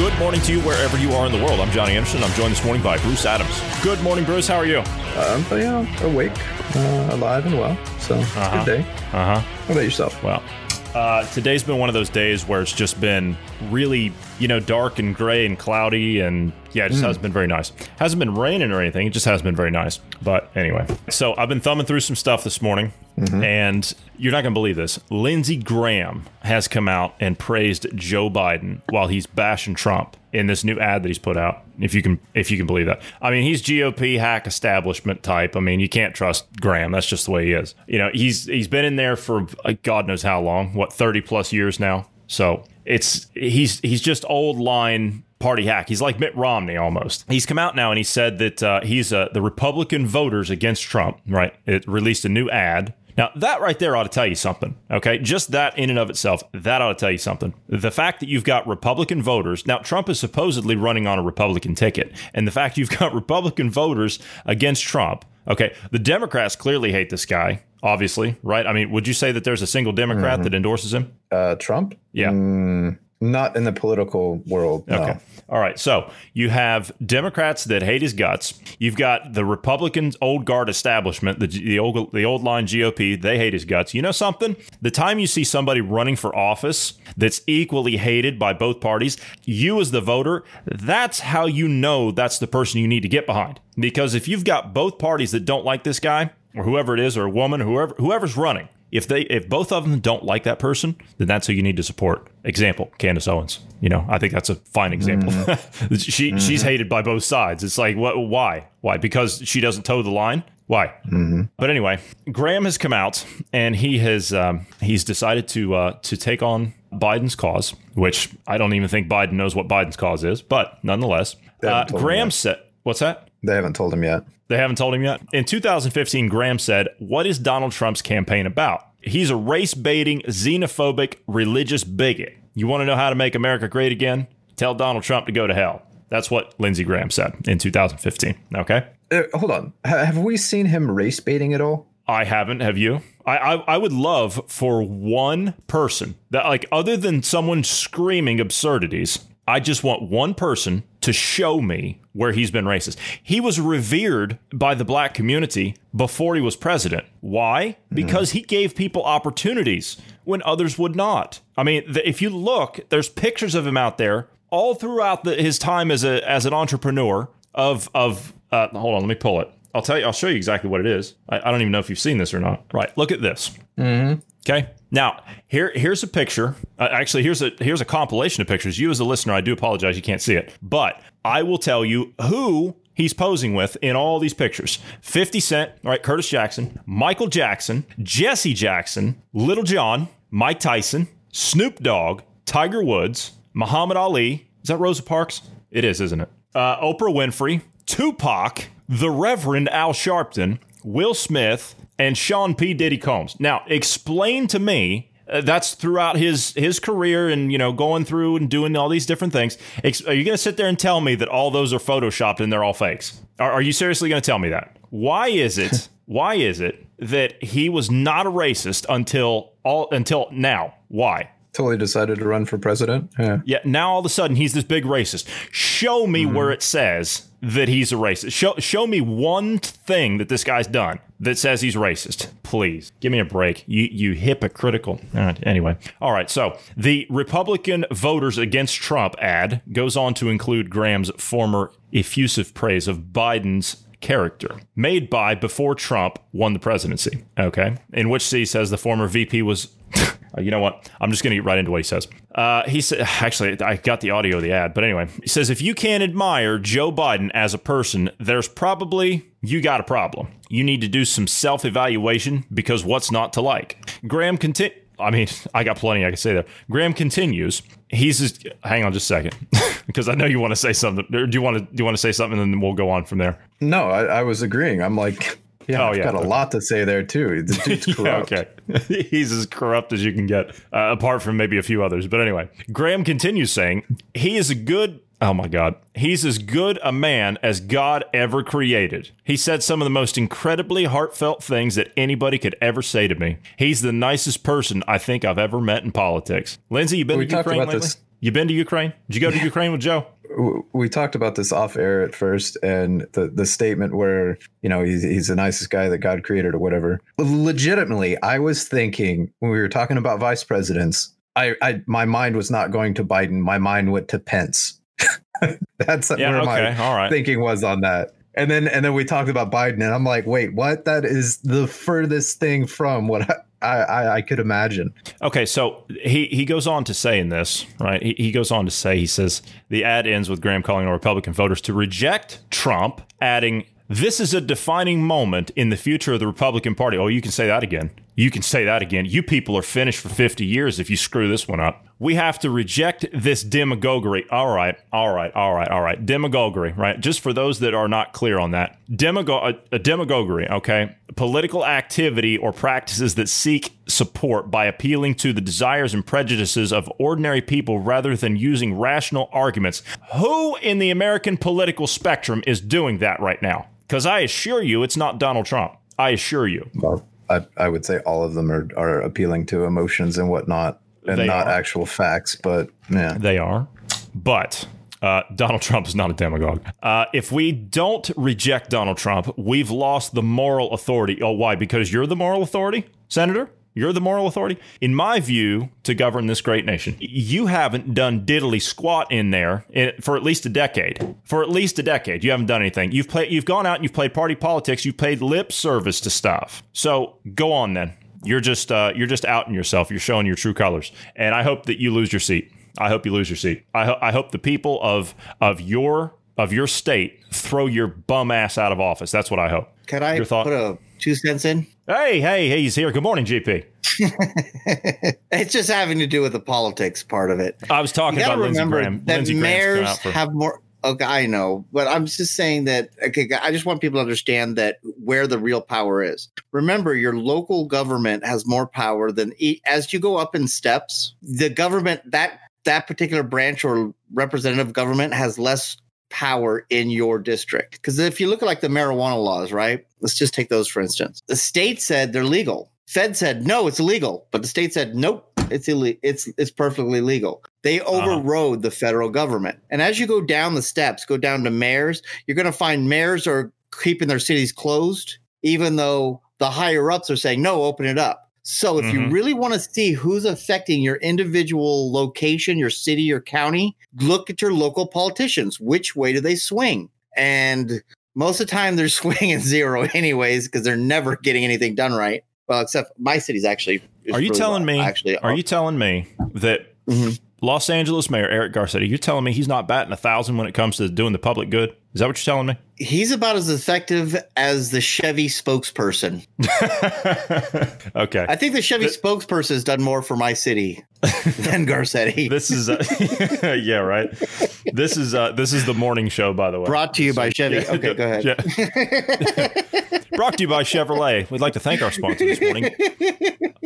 Good morning to you wherever you are in the world. I'm Johnny Anderson. I'm joined this morning by Bruce Adams. Good morning, Bruce. How are you? Um, but yeah, awake, uh, alive, and well. So it's Uh-huh. a good day. Uh huh. How about yourself? Well, uh, today's been one of those days where it's just been really, you know, dark and gray and cloudy, and yeah, it just hasn't been very nice. Hasn't been raining or anything. It just hasn't been very nice. But anyway, so I've been thumbing through some stuff this morning, and you're not going to believe this. Lindsey Graham has come out and praised Joe Biden while he's bashing Trump in this new ad that he's put out. If you can, if you can believe that. I mean, he's GOP hack establishment type. I mean, you can't trust Graham. That's just the way he is. You know, he's he's been in there for uh, God knows how long. What thirty plus years now. So it's he's he's just old line party hack. He's like Mitt Romney almost. He's come out now and he said that uh, he's uh, the Republican voters against Trump. Right? It released a new ad. Now, that right there ought to tell you something, okay? Just that in and of itself, that ought to tell you something. The fact that you've got Republican voters, now Trump is supposedly running on a Republican ticket, and the fact you've got Republican voters against Trump, okay? The Democrats clearly hate this guy, obviously, right? I mean, would you say that there's a single Democrat that endorses him? Uh, Trump? Yeah. Not in the political world. No. Okay. All right. So you have Democrats that hate his guts. You've got the Republicans, old guard establishment, the, the old the old line GOP. They hate his guts. You know something? The time you see somebody running for office that's equally hated by both parties, you as the voter, that's how you know that's the person you need to get behind. Because if you've got both parties that don't like this guy or whoever it is, or a woman, whoever whoever's running, if they if both of them don't like that person, then that's who you need to support. Example: Candace Owens. You know, I think that's a fine example. she she's hated by both sides. It's like what? Why? Why? Because she doesn't toe the line. Why? But anyway, Graham has come out and he has um, he's decided to uh, to take on Biden's cause, which I don't even think Biden knows what Biden's cause is, but nonetheless, uh, haven't told him Graham said, "What's that?" They haven't told him yet. They haven't told him yet. In 2015, Graham said, What is Donald Trump's campaign about? He's a race baiting, xenophobic, religious bigot. You want to know how to make America great again? Tell Donald Trump to go to hell. That's what Lindsey Graham said in 2015. Okay. Uh, hold on. Ha- have we seen him race baiting at all? I haven't. Have you? I, I I would love for one person that like other than someone screaming absurdities. I just want one person to show me where he's been racist. He was revered by the black community before he was president. Why? Because he gave people opportunities when others would not. I mean, if you look, there's pictures of him out there all throughout the, his time as a as an entrepreneur of of uh, hold on, let me pull it. I'll tell you. I'll show you exactly what it is. I, I don't even know if you've seen this or not. Right. Look at this. Mm-hmm. Okay. Now here here's a picture. Uh, actually, here's a here's a compilation of pictures. You as a listener, I do apologize you can't see it, but I will tell you who he's posing with in all these pictures. 50 Cent, all right, Curtis Jackson, Michael Jackson, Jesse Jackson, Lil Jon, Mike Tyson, Snoop Dogg, Tiger Woods, Muhammad Ali. Is that Rosa Parks? It is, isn't it? Uh, Oprah Winfrey, Tupac, the Reverend Al Sharpton, Will Smith, and Sean P. Diddy Combs. Now, explain to me. uh, that's throughout his his career, and you know, going through and doing all these different things. Ex- are you going to sit there and tell me that all those are photoshopped and they're all fakes? Are, are you seriously going to tell me that? Why is it? why is it that he was not a racist until all until now? Why? Till he decided to run for president? Yeah. Yeah, now all of a sudden he's this big racist. Show me mm-hmm. where it says that he's a racist. Show show me one thing that this guy's done that says he's racist. Please give me a break. You you hypocritical. All right, anyway, all right. So the Republican voters against Trump ad goes on to include Graham's former effusive praise of Biden's character made by before Trump won the presidency. Okay, in which he says the former VP was. Uh, you know what? I'm just going to get right into what he says. Uh, he said, actually, I got the audio of the ad, but anyway, he says, if you can't admire Joe Biden as a person, there's probably, you got a problem. You need to do some self evaluation because what's not to like? Graham continued. I mean, I got plenty I can say there. Graham continues. He's just hang on just a second because I know you want to say something. Do you want to do you want to say something and then we'll go on from there? No, I, I was agreeing. I'm like, yeah, Oh, I've yeah, got a lot to say there too. The dude's Yeah, okay. He's as corrupt as you can get, uh, apart from maybe a few others. But anyway, Graham continues saying, he is a good, oh my God, he's as good a man as God ever created. He said some of the most incredibly heartfelt things that anybody could ever say to me. He's the nicest person I think I've ever met in politics. Lindsey, you been We to Ukraine lately? this. You been to Ukraine? Did you go to Ukraine with Joe? We talked about this off air at first, and the the statement where you know he's he's the nicest guy that God created or whatever. Legitimately, I was thinking when we were talking about vice presidents, I, I my mind was not going to Biden. My mind went to Pence. That's Yeah, where okay, my right. thinking was on that. And then and then we talked about Biden, and I'm like, wait, what? That is the furthest thing from what I I, I could imagine. Okay, so he, he goes on to say in this, right? He, he goes on to say, he says, the ad ends with Graham calling on Republican voters to reject Trump, adding, this is a defining moment in the future of the Republican Party. Oh, you can say that again. You can say that again. You people are finished for 50 years if you screw this one up. We have to reject this demagoguery. All right, all right, all right, all right. Demagoguery, right? Just for those that are not clear on that. Demago- a, a demagoguery, okay? Political activity or practices that seek support by appealing to the desires and prejudices of ordinary people rather than using rational arguments. Who in the American political spectrum is doing that right now? Because I assure you, it's not Donald Trump. I assure you. Well, I, I would say all of them are, are appealing to emotions and whatnot, and not are. actual facts. But yeah, They are. But uh, Donald Trump is not a demagogue. Uh, if we don't reject Donald Trump, we've lost the moral authority. Oh, why? Because you're the moral authority, Senator? You're the moral authority? In my view, to govern this great nation, you haven't done diddly squat in there in, for at least a decade. For at least a decade, you haven't done anything. You've played. You've gone out and you've played party politics. You've paid lip service to stuff. So go on then. You're just uh, you're just outing yourself. You're showing your true colors, and I hope that you lose your seat. I hope you lose your seat. I, ho- I hope the people of of your of your state throw your bum ass out of office. That's what I hope. Can I thought? put a two cents in? Hey, hey, hey, he's here. Good morning, GP. it's just having to do with the politics part of it. I was talking about Lindsey Graham. that Lindsey mayors for- have more. Okay, I know, but I'm just saying that. Okay, I just want people to understand that where the real power is. Remember, your local government has more power than as you go up in steps. The government that that particular branch or representative government has less power in your district. Because if you look at like the marijuana laws, right? Let's just take those for instance. The state said they're legal. Fed said no, it's illegal, but the state said nope, it's illegal. It's it's perfectly legal. They overrode the federal government. And as you go down the steps, go down to mayors, you're going to find mayors are keeping their cities closed, even though the higher ups are saying no, open it up. So if you Mhm. really want to see who's affecting your individual location, your city, your county, look at your local politicians. Which way do they swing? And most of the time they're swinging zero anyways because they're never getting anything done right. Well, except my city's actually. Are you really telling well, me? Actually, Are you telling me that Mhm. Los Angeles Mayor Eric Garcetti? You're telling me he's not batting a thousand when it comes to doing the public good? Is that what you're telling me? He's about as effective as the Chevy spokesperson. okay. I think the Chevy spokesperson has done more for my city than Garcetti. this is uh, yeah right. This is uh, this is the morning show by the way. Brought to you by Chevy. Yeah. Okay, go ahead. Yeah. Brought to you by Chevrolet. We'd like to thank our sponsor this morning.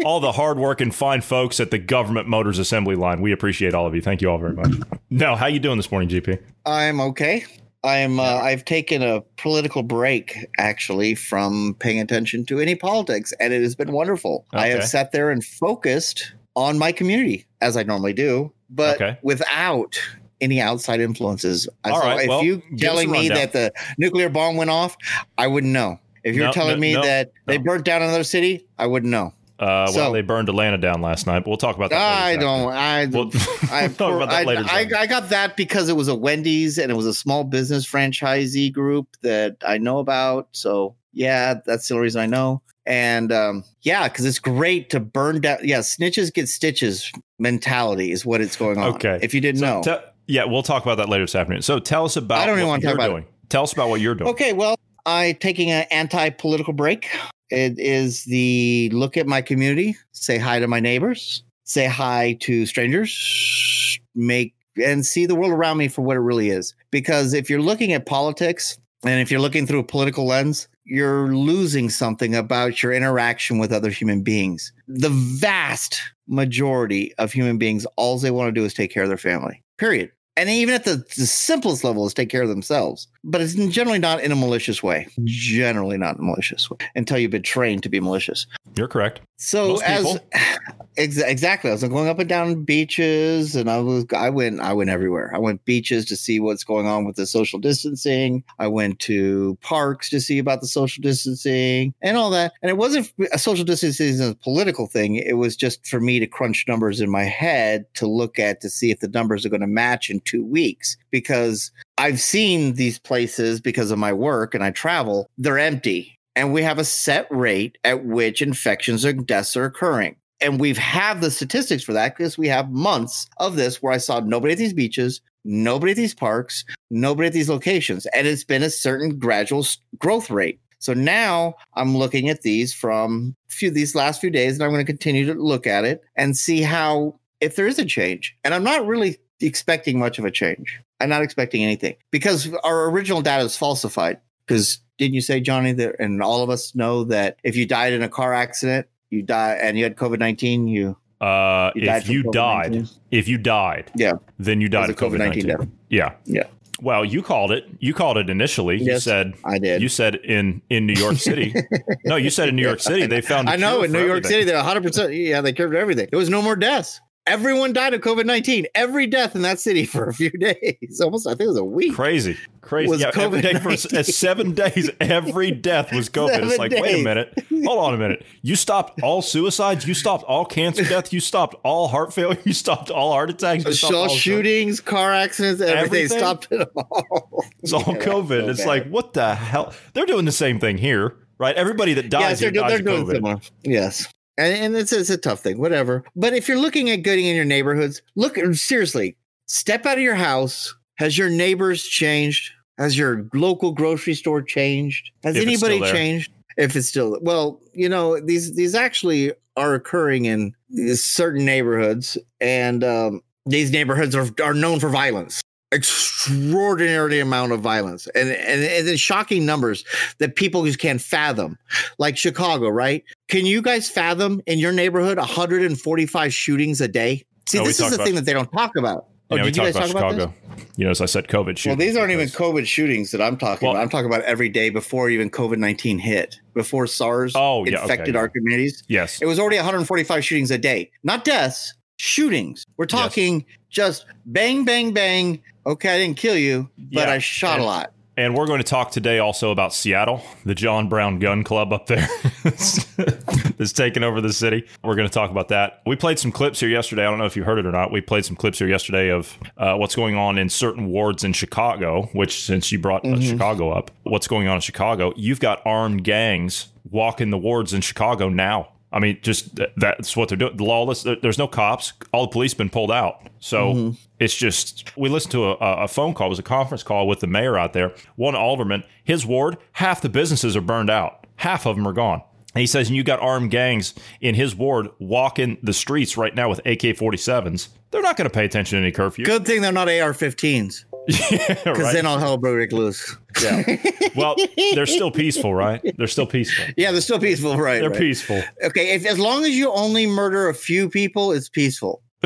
All the hardworking, fine folks at the Government Motors Assembly Line. We appreciate all of you. Thank you all very much. No, how are you doing this morning, GP? I'm okay. I'm. Uh, I've taken a political break actually from paying attention to any politics, and it has been wonderful. I have sat there and focused on my community as I normally do, but Okay. without any outside influences. All so right, if well, you telling me that the nuclear bomb went off, I wouldn't know. If you're No, telling no, me no, that they burnt down another city, I wouldn't know. Uh, well, So- they burned Atlanta down last night, but we'll talk about that. I later don't. I We'll, I, we'll talk about that I, later. I. I got that because it was a Wendy's and it was a small business franchisee group that I know about. So yeah, that's the only reason I know. And um, yeah, because it's great to burn down. Yeah, snitches get stitches mentality is what it's going on. Okay. if you didn't So know. te- yeah, we'll talk about that later this afternoon. So tell us about I don't even wanna talk about doing. Tell us about what you're doing. okay, well, I taking an anti-political break. It is the look at my community, say hi to my neighbors, say hi to strangers, make and see the world around me for what it really is. Because if you're looking at politics and if you're looking through a political lens, you're losing something about your interaction with other human beings. The vast majority of human beings, all they want to do is take care of their family, period. And even at the, the simplest level is take care of themselves, but it's generally not in a malicious way. Generally not malicious way until you've been trained to be malicious. You're correct. So as ex- exactly, I was going up and down beaches, and I was I went I went everywhere. I went beaches to see what's going on with the social distancing. I went to parks to see about the social distancing and all that. And it wasn't a social distancing as a political thing. It was just for me to crunch numbers in my head to look at to see if the numbers are going to match in two weeks because I've seen these places because of my work and I travel. They're empty and we have a set rate at which infections or deaths are occurring. And we've have the statistics for that because we have months of this where I saw nobody at these beaches, nobody at these parks, nobody at these locations. And it's been a certain gradual growth rate. So now I'm looking at these from few these last few days, and I'm going to continue to look at it and see how if there is a change. And I'm not really expecting much of a change. I'm not expecting anything because our original data is falsified. Because didn't you say, Johnny, that and all of us know that if you died in a car accident, you die and you had COVID nineteen, you Uh, You if you COVID-19? died, if you died, Yeah. then you died of COVID nineteen. Yeah, Yeah. Well, you called it. You called it initially. You said I did. you said in in New York City. no, you said in New York City they found. I know in New York everything. City, they're 100. percent Yeah, they cured everything. There was no more deaths. Everyone died of COVID 19. Every death in that city for a few days, almost I think it was a week. Crazy, crazy. Was yeah, every day for uh, COVID-19. seven days, every death was COVID. it's Seven like, wait a minute, hold on a minute. You stopped all suicides. You stopped all cancer death. You stopped all heart failure. You stopped all heart attacks. You stopped All shootings, car accidents, everything, Everything? stopped it all. It's all Yeah, COVID. so it's bad. like, what the hell? They're doing the same thing here, right? Everybody that dies yes, they're, here dies they're of doing COVID. similar. Yes. And, and it's, it's a tough thing, whatever. But if you're looking at getting in your neighborhoods, look seriously, step out of your house. Has your neighbors changed? Has your local grocery store changed? Has If anybody changed? If it's still well, you know these these actually are occurring in certain neighborhoods, and um, these neighborhoods are are known for violence, extraordinary amount of violence, and and, and it's shocking numbers that people just can't fathom. Like Chicago, right? Can you guys fathom in your neighborhood 145 shootings a day? See, No, this is the about- thing that they don't talk about. Oh, Yeah, we did you guys about talk about Chicago. this? you know, as I said, COVID shootings. Well, these aren't even COVID shootings that I'm talking Well- about. I'm talking about every day before even COVID 19 hit, before SARS Oh, yeah, okay, infected yeah. our communities. Yes. It was already 145 shootings a day, not deaths, shootings. We're talking just bang, bang, bang. Okay, I didn't kill you, but Yeah, I shot a lot. And we're going to talk today also about Seattle, the John Brown Gun Club up there that's taking over the city. We're going to talk about that. We played some clips here yesterday. I don't know if you heard it or not. We played some clips here yesterday of uh, what's going on in certain wards in Chicago, which, since you brought uh, Chicago up, what's going on in Chicago, you've got armed gangs walking the wards in Chicago now. I mean, just th- that's what they're doing. The Lawless. there- There's no cops. All the police been pulled out. So mm-hmm. it's just we listened to a, a phone call. It was a conference call with the mayor out there. One alderman, his ward, half the businesses are burned out. Half of them are gone. And he says, and you got armed gangs in his ward walking the streets right now with AK-47s. They're not going to pay attention to any curfew. Good thing they're not AR 15s yeah, because right. then all hell break loose. yeah. Well, they're still peaceful, right? They're still peaceful. Yeah, they're still peaceful, right? They're right. peaceful. Okay, if as long as you only murder a few people, it's peaceful.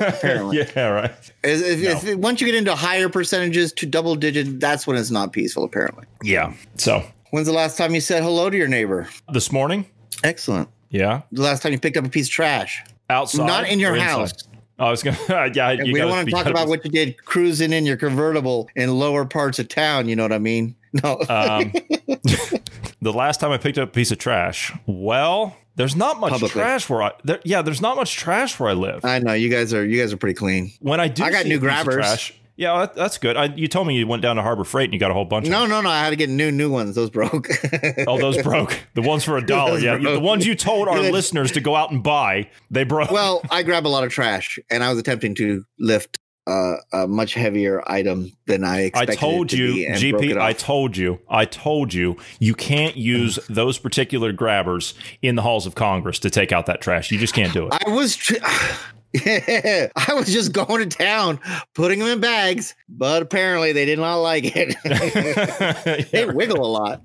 Apparently. yeah, right. If, if, if- once you get into higher percentages to double digit, that's when it's not peaceful. Apparently. Yeah. So When's the last time you said hello to your neighbor? this morning, Excellent. yeah, The last time you picked up a piece of trash, outside, not in your house. inside? I was gonna, yeah. We don't want to talk about what you did cruising in your convertible in lower parts of town. You know what I mean? No. Um, the last time I picked up a piece of trash, well, there's not much Publicly. trash where I. There, yeah, there's not much trash where I live. I know you guys are you guys are pretty clean. when I do, I got new a piece of grabbers. Trash, yeah, that, that's good. I, you told me you went down to Harbor Freight and you got a whole bunch. of No, no, no. I had to get new new ones. Those broke. Oh, those broke. The ones for a dollar. Yeah, broke. the ones you told our listeners to go out and buy, they broke. well, I grab a lot of trash, and I was attempting to lift uh, a much heavier item than I I expected. told it to you, be and broke GP. I told you. I told you. You can't use those particular grabbers in the halls of Congress to take out that trash. You just can't do it. I was. Tr- Yeah, I was just going to town, putting them in bags, but apparently they did not like it. they wiggle a lot.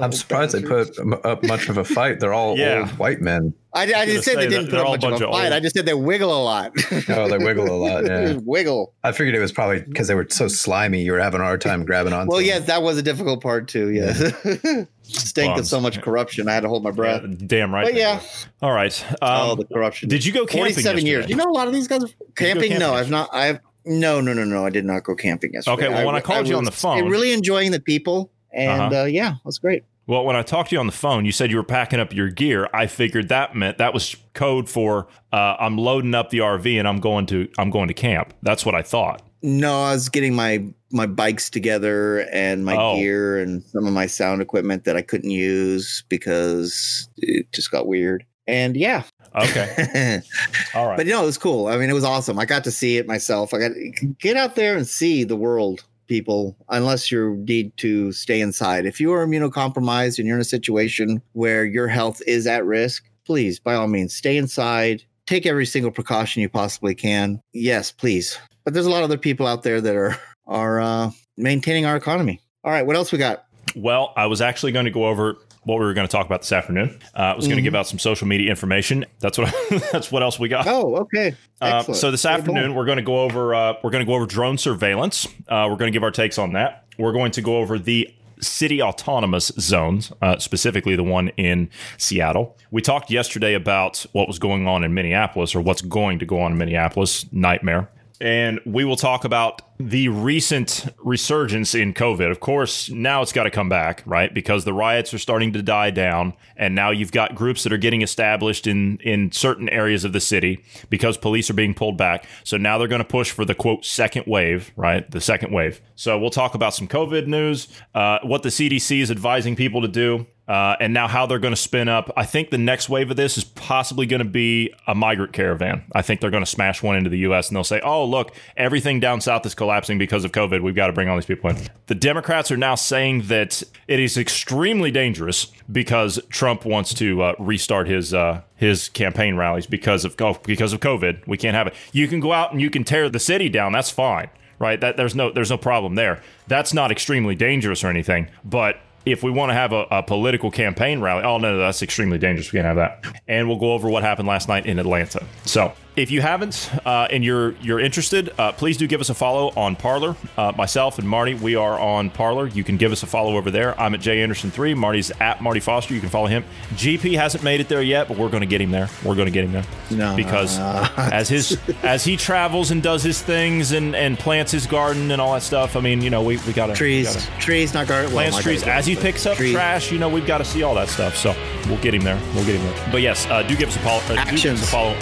I'm surprised they put up much of a fight. They're all Yeah. old white men. I, I gonna didn't say say they didn't put they're up much a of bunch a of fight. old- I just said they wiggle a lot. Oh, they wiggle a lot. Yeah. wiggle. I figured it was probably because they were so slimy. You were having a hard time grabbing on. Well, yes, that was a difficult part too. Yes, stink of so much corruption. I had to hold my Yeah, breath. damn right. But yeah, do. All right. Um, all the corruption. did you go camping? Forty-seven years. You know, a lot of these guys are camping. camping no, I've not. I've no, no, no, no. I did not go camping yesterday. Okay, well, when I called you on was the phone- really enjoying the people, and Uh-huh. uh, yeah, that's great. Well, when I talked to you on the phone, you said you were packing up your gear. I figured that meant that was code for uh, I'm loading up the RV and I'm going to I'm going to camp. That's what I thought. No, I was getting my my bikes together and my Oh. gear and some of my sound equipment that I couldn't use because it just got weird. And yeah, Okay. All right. but you know, it was cool. I mean, it was awesome. I got to see it myself. I got get out there and see the world, people. Unless you need to stay inside. If you are immunocompromised and you're in a situation where your health is at risk, please, by all means, stay inside. Take every single precaution you possibly can. Yes, please. But there's a lot of other people out there that are are uh, maintaining our economy. All right, what else we got? Well, I was actually going to go over what we were going to talk about this afternoon. Uh, I was going to give out some social media information. That's what that's what else we got. Oh, okay. Uh, so this afternoon we're going to go over uh, we're going to go over drone surveillance. Uh, we're going to give our takes on that. We're going to go over the city autonomous zones, uh, specifically the one in Seattle. We talked yesterday about what was going on in Minneapolis or what's going to go on in Minneapolis. Nightmare. And we will talk about the recent resurgence in COVID. Of course, now it's got to come back, right? Because the riots are starting to die down, and now you've got groups that are getting established in in certain areas of the city because police are being pulled back. So now they're going to push for the quote second wave, right? The second wave. So we'll talk about some COVID news, uh, what the CDC is advising people to do, uh, and now how they're going to spin up. I think the next wave of this is possibly going to be a migrant caravan. I think they're going to smash one into the U.S. and they'll say, "Oh, look, everything down south is collapsing because of COVID. We've got to bring all these people in." The Democrats are now saying that it is extremely dangerous because Trump wants to uh, restart his uh, his campaign rallies because of oh, because of COVID. We can't have it. You can go out and you can tear the city down. That's fine right? That there's no there's no problem there. That's not extremely dangerous or anything. But if we want to have a, a political campaign rally, oh no, no, that's extremely dangerous. We can't have that. And we'll go over what happened last night in Atlanta. So if you haven't uh, and you're you're interested, uh, please do give us a follow on Parler. Uh, myself and Marty, we are on Parler. You can give us a follow over there. I'm at Jay Anderson three. Marty's at Marty Foster. You can follow him. GP hasn't made it there yet, but we're going to get him there. We're going to get him there No. because as his as he travels and does his things and and plants his garden and all that stuff. I mean, you know, we we got to trees, trees, not garden. plants trees as he picks up trees. trash. You know, we've got to see all that stuff. So we'll get him there. We'll get him there. But yes, uh, do give us a follow. Uh, do give us a follow.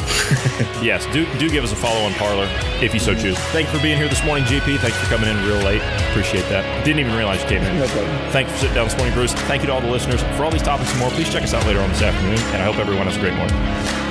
yes, do do give us a follow on Parler if you so choose. Thank you for being here this morning, GP. Thanks for coming in real late. Appreciate that. Didn't even realize you came in. No problem. Thank you for sitting down this morning, Bruce. Thank you to all the listeners for all these topics and more. Please check us out later on this afternoon, and I hope everyone has a great morning.